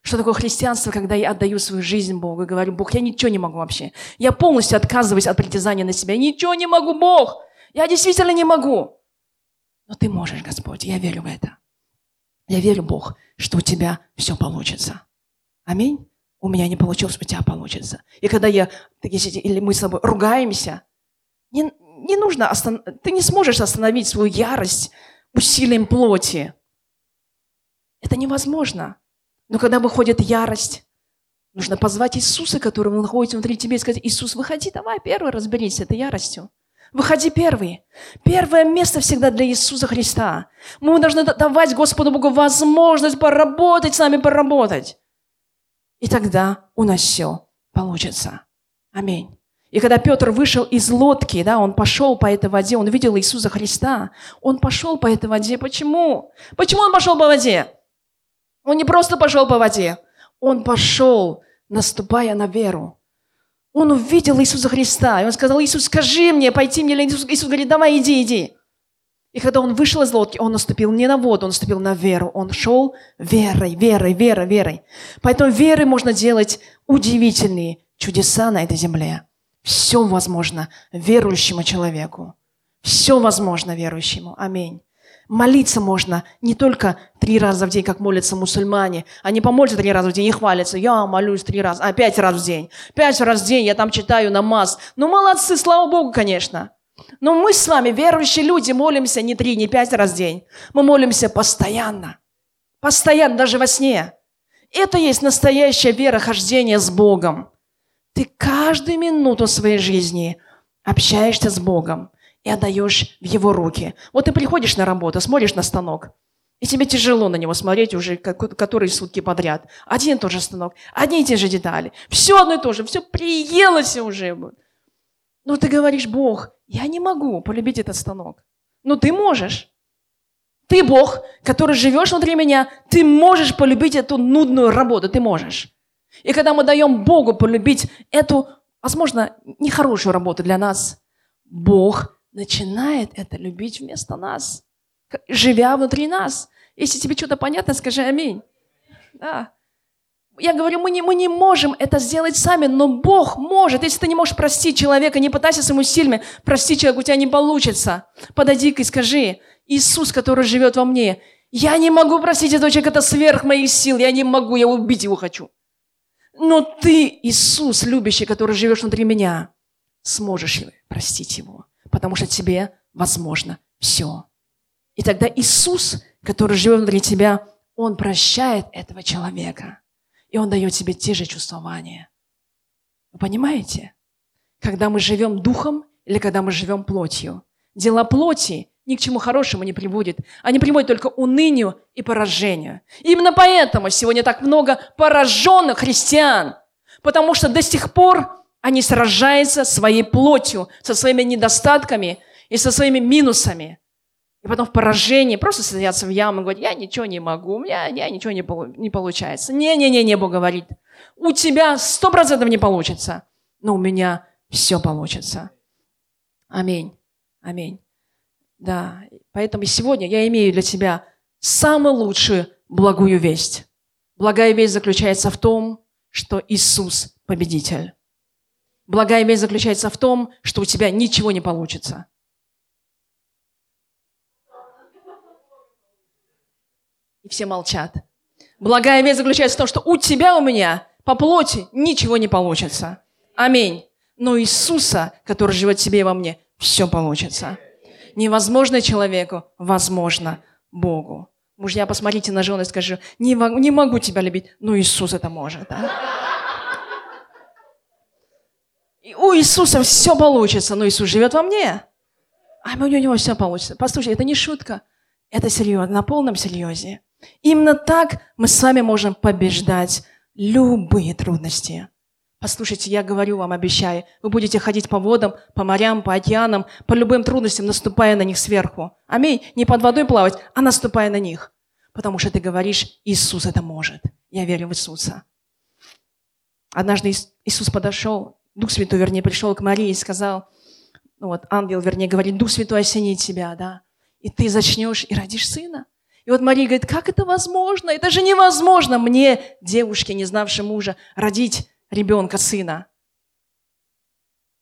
Что такое христианство, когда я отдаю свою жизнь Богу и говорю, Бог, я ничего не могу вообще. Я полностью отказываюсь от притязания на себя. Я ничего не могу, Бог. Я действительно не могу. Но ты можешь, Господь, я верю в это. Я верю, Бог, что у тебя все получится. Аминь. У меня не получилось, у тебя получится. И когда я, или мы с тобой ругаемся, не, не нужно остан... ты не сможешь остановить свою ярость усилием плоти. Это невозможно. Но когда выходит ярость, нужно позвать Иисуса, который находится внутри тебя, и сказать, Иисус, выходи, давай первый разберись с этой яростью. Выходи первый. Первое место всегда для Иисуса Христа. Мы должны давать Господу Богу возможность поработать с нами, поработать. И тогда у нас все получится. Аминь. И когда Петр вышел из лодки, да, он пошел по этой воде, он видел Иисуса Христа. Он пошел по этой воде. Почему? Почему он пошел по воде? Он не просто пошел по воде. Он пошел, наступая на веру. Он увидел Иисуса Христа. И он сказал, Иисус, скажи мне, пойти мне. Иисус, Иисус говорит, давай, иди, иди. И когда он вышел из лодки, он наступил не на воду, он наступил на веру. Он шел верой, верой, верой, верой. Поэтому верой можно делать удивительные чудеса на этой земле. Все возможно верующему человеку. Все возможно верующему. Аминь. Молиться можно не только три раза в день, как молятся мусульмане. Они помолятся три раза в день и хвалятся. Я молюсь три раза, а пять раз в день. Пять раз в день я там читаю намаз. Ну, молодцы, слава Богу, конечно. Но мы с вами, верующие люди, молимся не три, не пять раз в день. Мы молимся постоянно. Постоянно, даже во сне. Это есть настоящее верохождение с Богом. Ты каждую минуту своей жизни общаешься с Богом и отдаешь в Его руки. Вот ты приходишь на работу, смотришь на станок, и тебе тяжело на него смотреть уже которые сутки подряд. Один и тот же станок, одни и те же детали. Все одно и то же, все приелось уже. Но ты говоришь, Бог, я не могу полюбить этот станок. Но ты можешь. Ты Бог, который живешь внутри меня, ты можешь полюбить эту нудную работу, ты можешь. И когда мы даем Богу полюбить эту, возможно, нехорошую работу для нас, Бог начинает это любить вместо нас, живя внутри нас. Если тебе что-то понятно, скажи аминь. Да. Я говорю, мы не, мы не можем это сделать сами, но Бог может. Если ты не можешь простить человека, не пытайся своими сильными простить человека, у тебя не получится. Подойди и скажи, Иисус, который живет во мне, я не могу простить этого человека, это сверх моих сил, я не могу, я убить его хочу. Но ты, Иисус, любящий, который живешь внутри меня, сможешь простить его, потому что тебе возможно все. И тогда Иисус, который живет внутри тебя, Он прощает этого человека. И Он дает тебе те же чувствования. Вы понимаете? Когда мы живем духом или когда мы живем плотью. Дела плоти ни к чему хорошему не приводит. Они приводят только унынию и поражению. Именно поэтому сегодня так много пораженных христиан, потому что до сих пор они сражаются своей плотью, со своими недостатками и со своими минусами. И потом в поражении просто садятся в яму и говорят, я ничего не могу, у меня я ничего не, не получается. Не-не-не, небо говорит, у тебя сто процентов не получится, но у меня все получится. Аминь. Аминь. Да, поэтому сегодня я имею для тебя самую лучшую благую весть. Благая весть заключается в том, что Иисус победитель. Благая весть заключается в том, что у тебя ничего не получится. И все молчат. Благая весть заключается в том, что у тебя, у меня по плоти ничего не получится. Аминь. Но Иисуса, который живет в тебе и во мне, все получится. Невозможно человеку, возможно Богу. Мужья, посмотрите на жену и скажи, не, не могу тебя любить, но Иисус это может. Да? И у Иисуса все получится, но Иисус живет во мне. А у него все получится. Послушай, это не шутка, это серьезно, на полном серьезе. Именно так мы с вами можем побеждать любые трудности. Послушайте, я говорю вам, обещаю, вы будете ходить по водам, по морям, по океанам, по любым трудностям, наступая на них сверху. Аминь. Не под водой плавать, а наступая на них. Потому что ты говоришь, Иисус это может. Я верю в Иисуса. Однажды Иисус подошел, Дух Святой, вернее, пришел к Марии и сказал, ну вот, ангел, вернее, говорит, Дух Святой осенит тебя, да, и ты зачнешь и родишь сына. И вот Мария говорит, как это возможно? Это же невозможно мне, девушке, не знавшей мужа, родить ребенка, сына.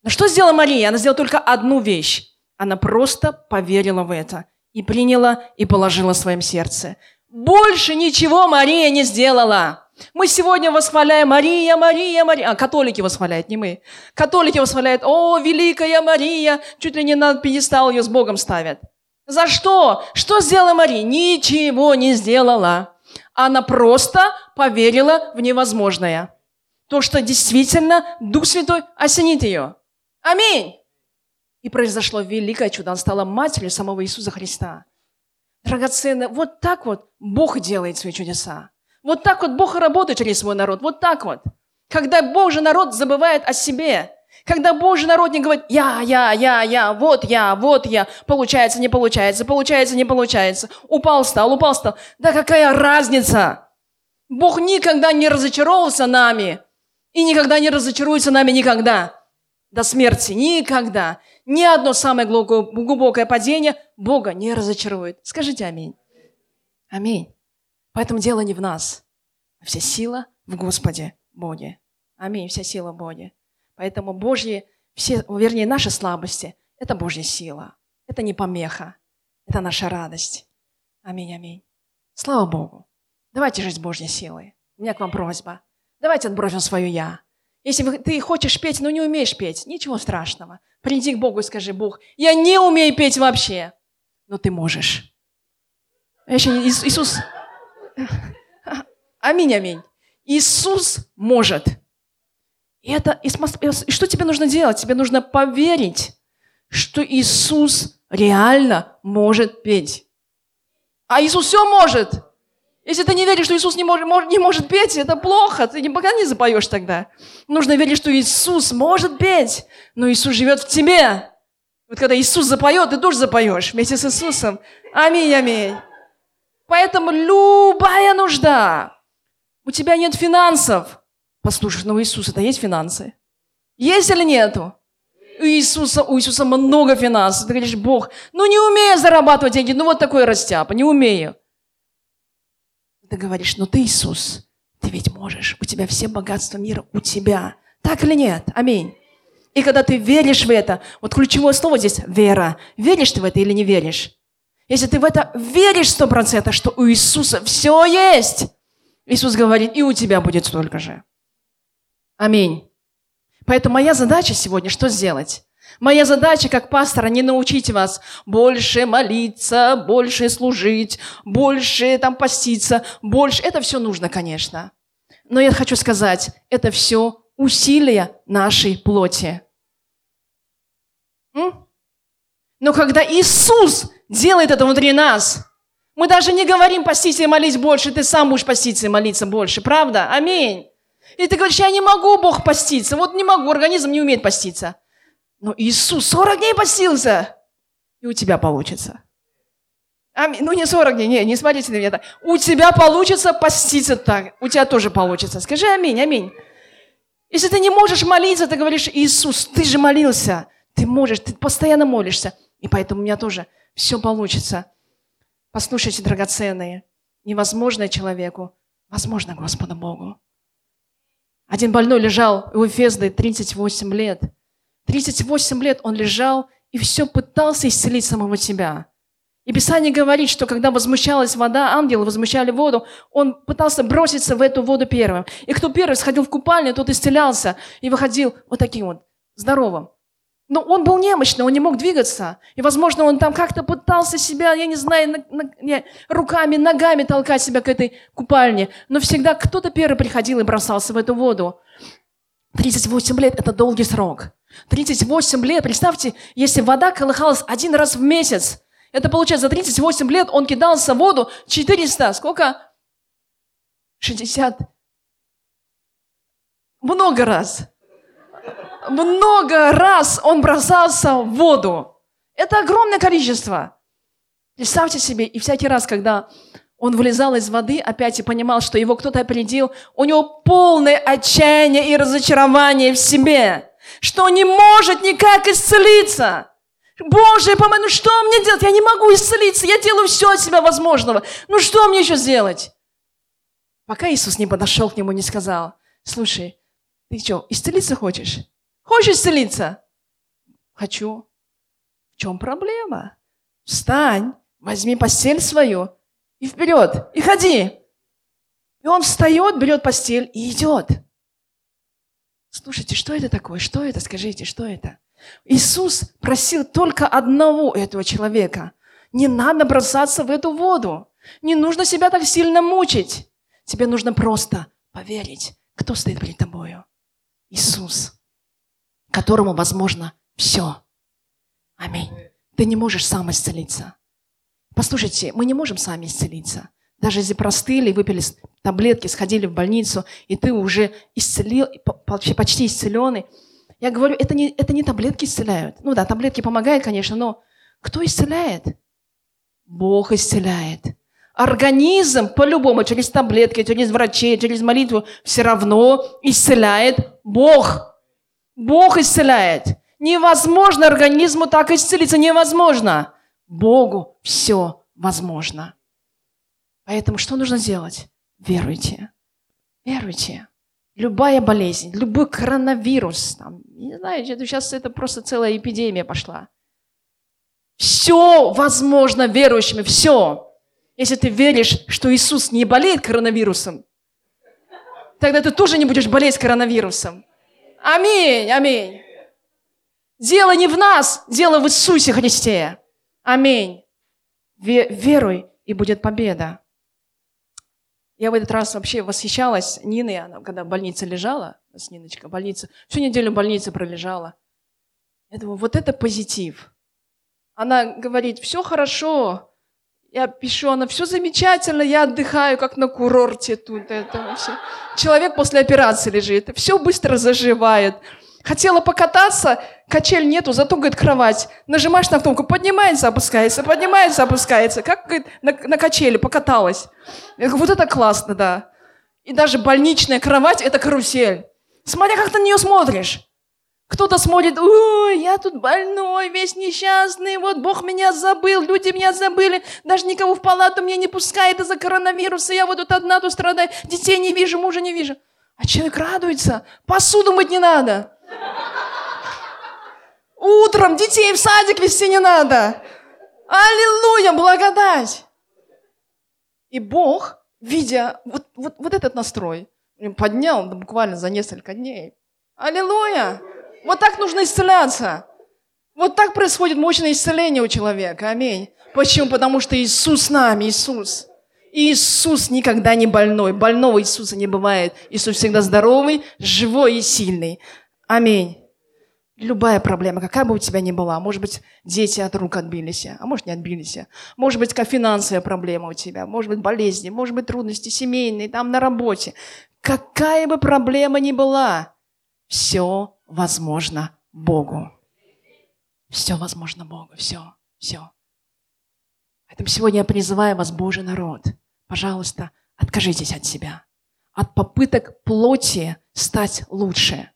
Но что сделала Мария? Она сделала только одну вещь. Она просто поверила в это и приняла и положила в своем сердце. Больше ничего Мария не сделала. Мы сегодня восхваляем Мария, Мария, Мария. А католики восхваляют, не мы. Католики восхваляют, о, великая Мария. Чуть ли не на пьедестал ее с Богом ставят. За что? Что сделала Мария? Ничего не сделала. Она просто поверила в невозможное. То, что действительно Дух Святой осенит ее. Аминь. И произошло великое чудо. Она стала матерью самого Иисуса Христа. Драгоценная. Вот так вот Бог делает свои чудеса. Вот так вот Бог работает через свой народ. Вот так вот. Когда Божий народ забывает о себе, когда Божий народ не говорит «я, я, я, я, вот я, вот я», получается, не получается, получается, не получается, упал, стал, упал, стал. Да какая разница? Бог никогда не разочаровался нами и никогда не разочаруется нами никогда. До смерти. Никогда. Ни одно самое глубокое падение Бога не разочарует. Скажите аминь. Аминь. Поэтому дело не в нас. А вся сила в Господе Боге. Аминь. Вся сила в Боге. Поэтому Божьи, все, вернее, наши слабости – это Божья сила. Это не помеха. Это наша радость. Аминь, аминь. Слава Богу. Давайте жить Божьей силой. У меня к вам просьба. Давайте отбросим свое «я». Если ты хочешь петь, но не умеешь петь, ничего страшного. Приди к Богу и скажи, Бог, я не умею петь вообще. Но ты можешь. А еще Иисус... Аминь, аминь. Иисус может. И, это, и что тебе нужно делать? Тебе нужно поверить, что Иисус реально может петь. А Иисус все может. Если ты не веришь, что Иисус не может, не может петь, это плохо. Ты никогда не запоешь тогда. Нужно верить, что Иисус может петь, но Иисус живет в тебе. Вот когда Иисус запоет, ты тоже запоешь вместе с Иисусом. Аминь, аминь. Поэтому любая нужда. У тебя нет финансов. Послушай, но у Иисуса-то есть финансы? Есть или нету? У Иисуса, у Иисуса много финансов. Ты говоришь, Бог, ну не умею зарабатывать деньги, ну вот такой растяпа, не умею. Ты говоришь, ну ты Иисус, ты ведь можешь, у тебя все богатства мира у тебя. Так или нет? Аминь. И когда ты веришь в это, вот ключевое слово здесь – вера. Веришь ты в это или не веришь? Если ты в это веришь сто процентов, что у Иисуса все есть, Иисус говорит, и у тебя будет столько же. Аминь. Поэтому моя задача сегодня что сделать? Моя задача как пастора не научить вас больше молиться, больше служить, больше там поститься, больше. Это все нужно, конечно. Но я хочу сказать, это все усилия нашей плоти. М? Но когда Иисус делает это внутри нас, мы даже не говорим поститься и молить больше, ты сам будешь поститься и молиться больше, правда? Аминь. И ты говоришь, я не могу, Бог, поститься. Вот не могу, организм не умеет поститься. Но Иисус 40 дней постился, и у тебя получится. Аминь. Ну, не 40 дней, не, не смотрите на меня так. У тебя получится поститься так, у тебя тоже получится. Скажи аминь, аминь. Если ты не можешь молиться, ты говоришь, Иисус, ты же молился, ты можешь, ты постоянно молишься. И поэтому у меня тоже все получится. Послушайте, драгоценные, невозможное человеку, возможно Господу Богу. Один больной лежал у Эфезды 38 лет. 38 лет он лежал и все пытался исцелить самого себя. И Писание говорит, что когда возмущалась вода, ангелы возмущали воду, он пытался броситься в эту воду первым. И кто первый сходил в купальню, тот исцелялся и выходил вот таким вот, здоровым. Но он был немощный, он не мог двигаться. И, возможно, он там как-то пытался себя, я не знаю, на, на, не, руками, ногами толкать себя к этой купальне. Но всегда кто-то первый приходил и бросался в эту воду. 38 лет – это долгий срок. 38 лет, представьте, если вода колыхалась один раз в месяц, это получается, за 38 лет он кидался в воду 400, сколько? 60. Много раз. Много раз он бросался в воду. Это огромное количество. Представьте себе, и всякий раз, когда он вылезал из воды опять и понимал, что его кто-то опередил, у него полное отчаяние и разочарование в себе, что не может никак исцелиться. Боже, помоги, ну что мне делать? Я не могу исцелиться, я делаю все от себя возможного. Ну что мне еще сделать? Пока Иисус не подошел к нему, не сказал, слушай, ты что, исцелиться хочешь? Хочешь исцелиться? Хочу. В чем проблема? Встань, возьми постель свою и вперед, и ходи. И он встает, берет постель и идет. Слушайте, что это такое? Что это? Скажите, что это? Иисус просил только одного этого человека. Не надо бросаться в эту воду. Не нужно себя так сильно мучить. Тебе нужно просто поверить, кто стоит перед тобою. Иисус, которому возможно все. Аминь. Ты не можешь сам исцелиться. Послушайте, мы не можем сами исцелиться. Даже если простыли, выпили таблетки, сходили в больницу, и ты уже исцелил, почти исцеленный, я говорю, это не, это не таблетки исцеляют. Ну да, таблетки помогают, конечно, но кто исцеляет? Бог исцеляет. Организм по-любому, через таблетки, через врачей, через молитву, все равно исцеляет Бог. Бог исцеляет. Невозможно организму так исцелиться, невозможно. Богу все возможно. Поэтому что нужно сделать? Веруйте. Веруйте. Любая болезнь, любой коронавирус, там, не знаю, сейчас это просто целая эпидемия пошла. Все возможно верующими, все. Если ты веришь, что Иисус не болеет коронавирусом, тогда ты тоже не будешь болеть коронавирусом. Аминь, аминь. Дело не в нас, дело в Иисусе Христе. Аминь. Веруй, и будет победа. Я в этот раз вообще восхищалась Ниной, она когда в больнице лежала, с Ниночка в больнице, всю неделю в больнице пролежала. Я думаю, вот это позитив. Она говорит, все хорошо. Я пишу, она, все замечательно, я отдыхаю, как на курорте тут. Это вообще. Человек после операции лежит, все быстро заживает. Хотела покататься, качель нету, зато, говорит, кровать. Нажимаешь на кнопку, поднимается, опускается, поднимается, опускается. Как, говорит, на, на качели покаталась. Я говорю, вот это классно, да. И даже больничная кровать – это карусель. Смотря как ты на нее смотришь. Кто-то смотрит, ой, я тут больной, весь несчастный, вот Бог меня забыл, люди меня забыли, даже никого в палату меня не пускает из-за коронавируса, я вот тут одна тут страдаю, детей не вижу, мужа не вижу. А человек радуется, посуду мыть не надо. Утром детей в садик вести не надо. Аллилуйя, благодать. И Бог, видя вот, вот, вот этот настрой, поднял буквально за несколько дней. Аллилуйя. Вот так нужно исцеляться. Вот так происходит мощное исцеление у человека. Аминь. Почему? Потому что Иисус с нами, Иисус. Иисус никогда не больной. Больного Иисуса не бывает. Иисус всегда здоровый, живой и сильный. Аминь. Любая проблема, какая бы у тебя ни была, может быть, дети от рук отбились, а может, не отбились. Может быть, какая финансовая проблема у тебя, может быть, болезни, может быть, трудности семейные, там на работе. Какая бы проблема ни была, все возможно Богу. Все возможно Богу, все, все. Поэтому сегодня я призываю вас, Божий народ, пожалуйста, откажитесь от себя, от попыток плоти стать лучше.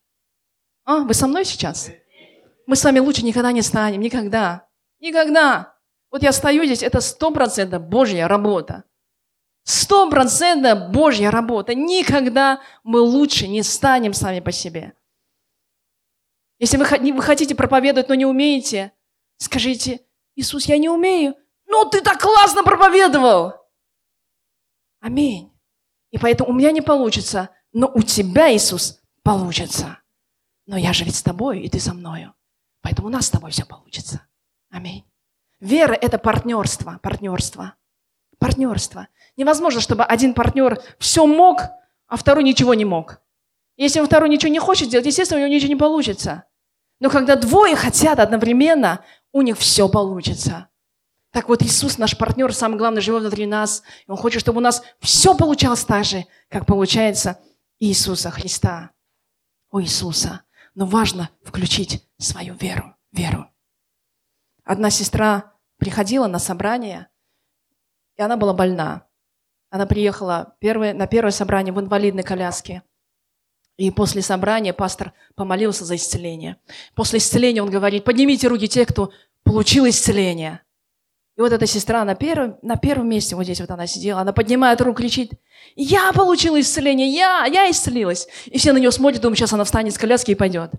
А, вы со мной сейчас? Мы с вами лучше никогда не станем, никогда. Никогда. Вот я стою здесь, это сто процентов Божья работа. Сто процентов Божья работа. Никогда мы лучше не станем сами по себе. Если вы, вы хотите проповедовать, но не умеете, скажите, Иисус, я не умею. Ну, ты так классно проповедовал. Аминь. И поэтому у меня не получится, но у тебя, Иисус, получится. Но я же ведь с тобой, и ты со мною. Поэтому у нас с тобой все получится. Аминь. Вера – это партнерство, партнерство, партнерство. Невозможно, чтобы один партнер все мог, а второй ничего не мог. Если второй ничего не хочет делать, естественно, у него ничего не получится. Но когда двое хотят одновременно, у них все получится. Так вот, Иисус, наш партнер, самый главный, живет внутри нас. И Он хочет, чтобы у нас все получалось так же, как получается Иисуса Христа. У Иисуса. Но важно включить свою веру. Веру. Одна сестра приходила на собрание, и она была больна. Она приехала первое, на первое собрание в инвалидной коляске. И после собрания пастор помолился за исцеление. После исцеления он говорит, поднимите руки те, кто получил исцеление. И вот эта сестра на первом, на первом месте, вот здесь вот она сидела, она поднимает руку, кричит, я получила исцеление, я, я исцелилась. И все на нее смотрят, думают, сейчас она встанет с коляски и пойдет.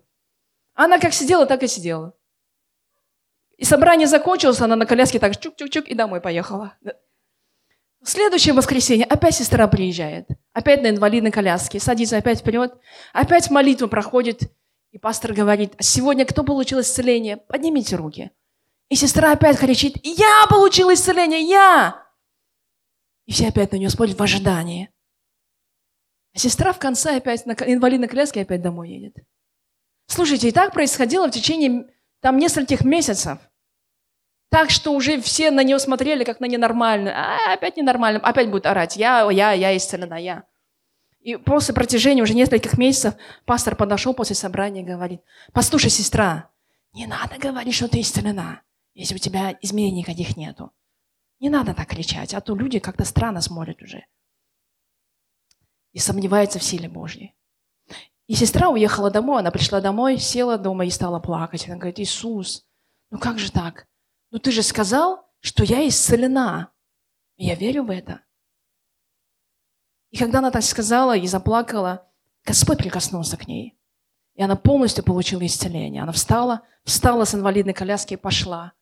Она как сидела, так и сидела. И собрание закончилось, она на коляске так чук-чук-чук и домой поехала. В следующее воскресенье опять сестра приезжает. Опять на инвалидной коляске. Садится опять вперед. Опять молитва проходит. И пастор говорит, сегодня кто получил исцеление? Поднимите руки. И сестра опять кричит, я получил исцеление, я! И все опять на нее смотрят в ожидании. А сестра в конце опять на инвалидной коляске опять домой едет. Слушайте, и так происходило в течение там нескольких месяцев. Так что уже все на нее смотрели, как на ненормальную. А, опять ненормально. Опять будет орать. Я, я, я исцелена, я. И после протяжения уже нескольких месяцев пастор подошел после собрания и говорит, послушай, сестра, не надо говорить, что ты исцелена, если у тебя изменений никаких нету. Не надо так кричать, а то люди как-то странно смотрят уже. И сомневаются в силе Божьей. И сестра уехала домой, она пришла домой, села дома и стала плакать. Она говорит, Иисус, ну как же так? Ну ты же сказал, что я исцелена. я верю в это. И когда она так сказала и заплакала, Господь прикоснулся к ней. И она полностью получила исцеление. Она встала, встала с инвалидной коляски и пошла.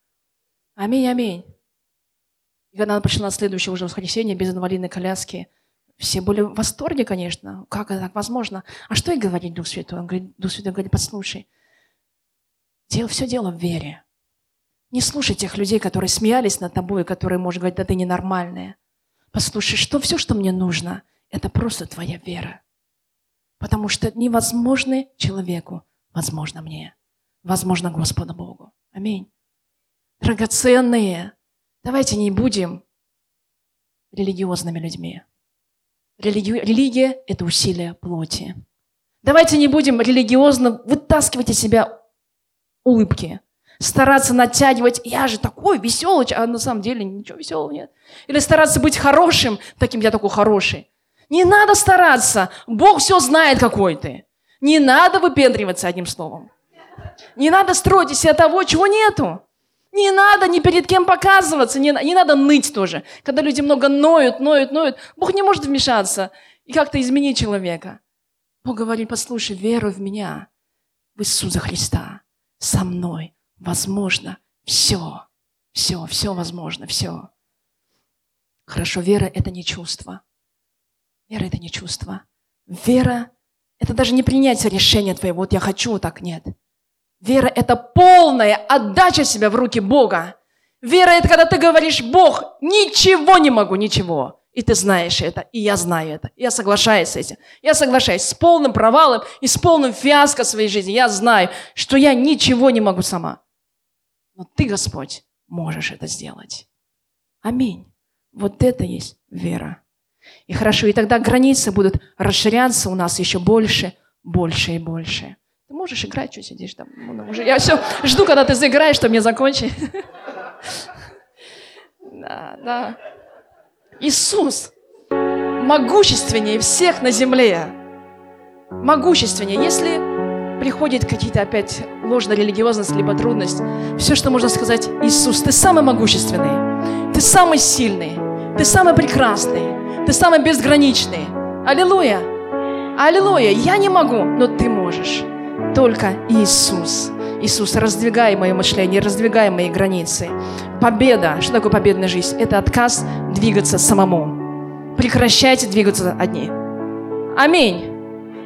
Аминь, аминь. И когда она пришла на следующее уже воскресенье без инвалидной коляски, все были в восторге, конечно. Как это так возможно? А что и говорить Дух Святой? Он говорит, Дух Святой говорит, послушай, дело, все дело в вере. Не слушай тех людей, которые смеялись над тобой, которые, может, говорить, да ты ненормальная. Послушай, что все, что мне нужно, это просто твоя вера. Потому что невозможно человеку, возможно мне, возможно Господу Богу. Аминь. Драгоценные, давайте не будем религиозными людьми. Религи... Религия – это усилие плоти. Давайте не будем религиозно вытаскивать из себя улыбки, стараться натягивать, я же такой веселый, а на самом деле ничего веселого нет. Или стараться быть хорошим, таким я такой хороший. Не надо стараться, Бог все знает, какой ты. Не надо выпендриваться одним словом. Не надо строить из себя того, чего нету. Не надо ни перед кем показываться, не, не надо ныть тоже. Когда люди много ноют, ноют, ноют, Бог не может вмешаться и как-то изменить человека. Бог говорит, послушай, веруй в меня, в Иисуса Христа, со мной. Возможно все, все, все возможно, все. Хорошо, вера – это не чувство. Вера – это не чувство. Вера – это даже не принятие решения твоего, вот я хочу, так нет – Вера – это полная отдача себя в руки Бога. Вера – это когда ты говоришь, Бог, ничего не могу, ничего. И ты знаешь это, и я знаю это. Я соглашаюсь с этим. Я соглашаюсь с полным провалом и с полным фиаско своей жизни. Я знаю, что я ничего не могу сама. Но ты, Господь, можешь это сделать. Аминь. Вот это есть вера. И хорошо, и тогда границы будут расширяться у нас еще больше, больше и больше. Ты можешь играть, что сидишь там? Ну, уже, я все жду, когда ты заиграешь, чтобы мне закончить. Да, да. Иисус могущественнее всех на земле. Могущественнее. Если приходит какие-то опять ложная религиозность, либо трудность, все, что можно сказать, Иисус, Ты самый могущественный, Ты самый сильный, Ты самый прекрасный, Ты самый безграничный. Аллилуйя! Аллилуйя! Я не могу, но Ты можешь. Только Иисус. Иисус, раздвигай мое мышление, раздвигай мои границы. Победа. Что такое победная жизнь? Это отказ двигаться самому. Прекращайте двигаться одни. Аминь.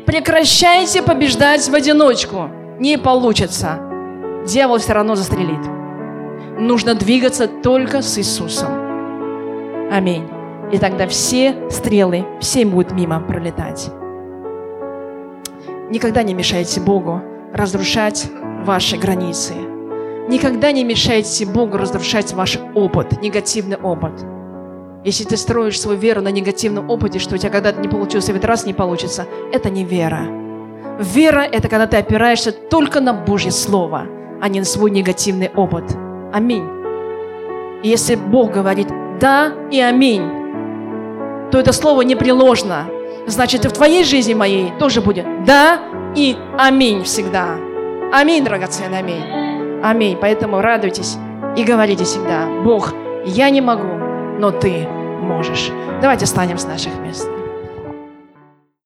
Прекращайте побеждать в одиночку. Не получится. Дьявол все равно застрелит. Нужно двигаться только с Иисусом. Аминь. И тогда все стрелы, все будут мимо пролетать. Никогда не мешайте Богу разрушать ваши границы. Никогда не мешайте Богу разрушать ваш опыт, негативный опыт. Если ты строишь свою веру на негативном опыте, что у тебя когда-то не получилось, в этот раз не получится, это не вера. Вера – это когда ты опираешься только на Божье Слово, а не на свой негативный опыт. Аминь. И если Бог говорит «да» и «аминь», то это слово непреложно. Значит, и в твоей жизни моей тоже будет «да» и «аминь» всегда. Аминь, драгоценный, аминь. Аминь. Поэтому радуйтесь и говорите всегда, Бог, я не могу, но Ты можешь. Давайте встанем с наших мест.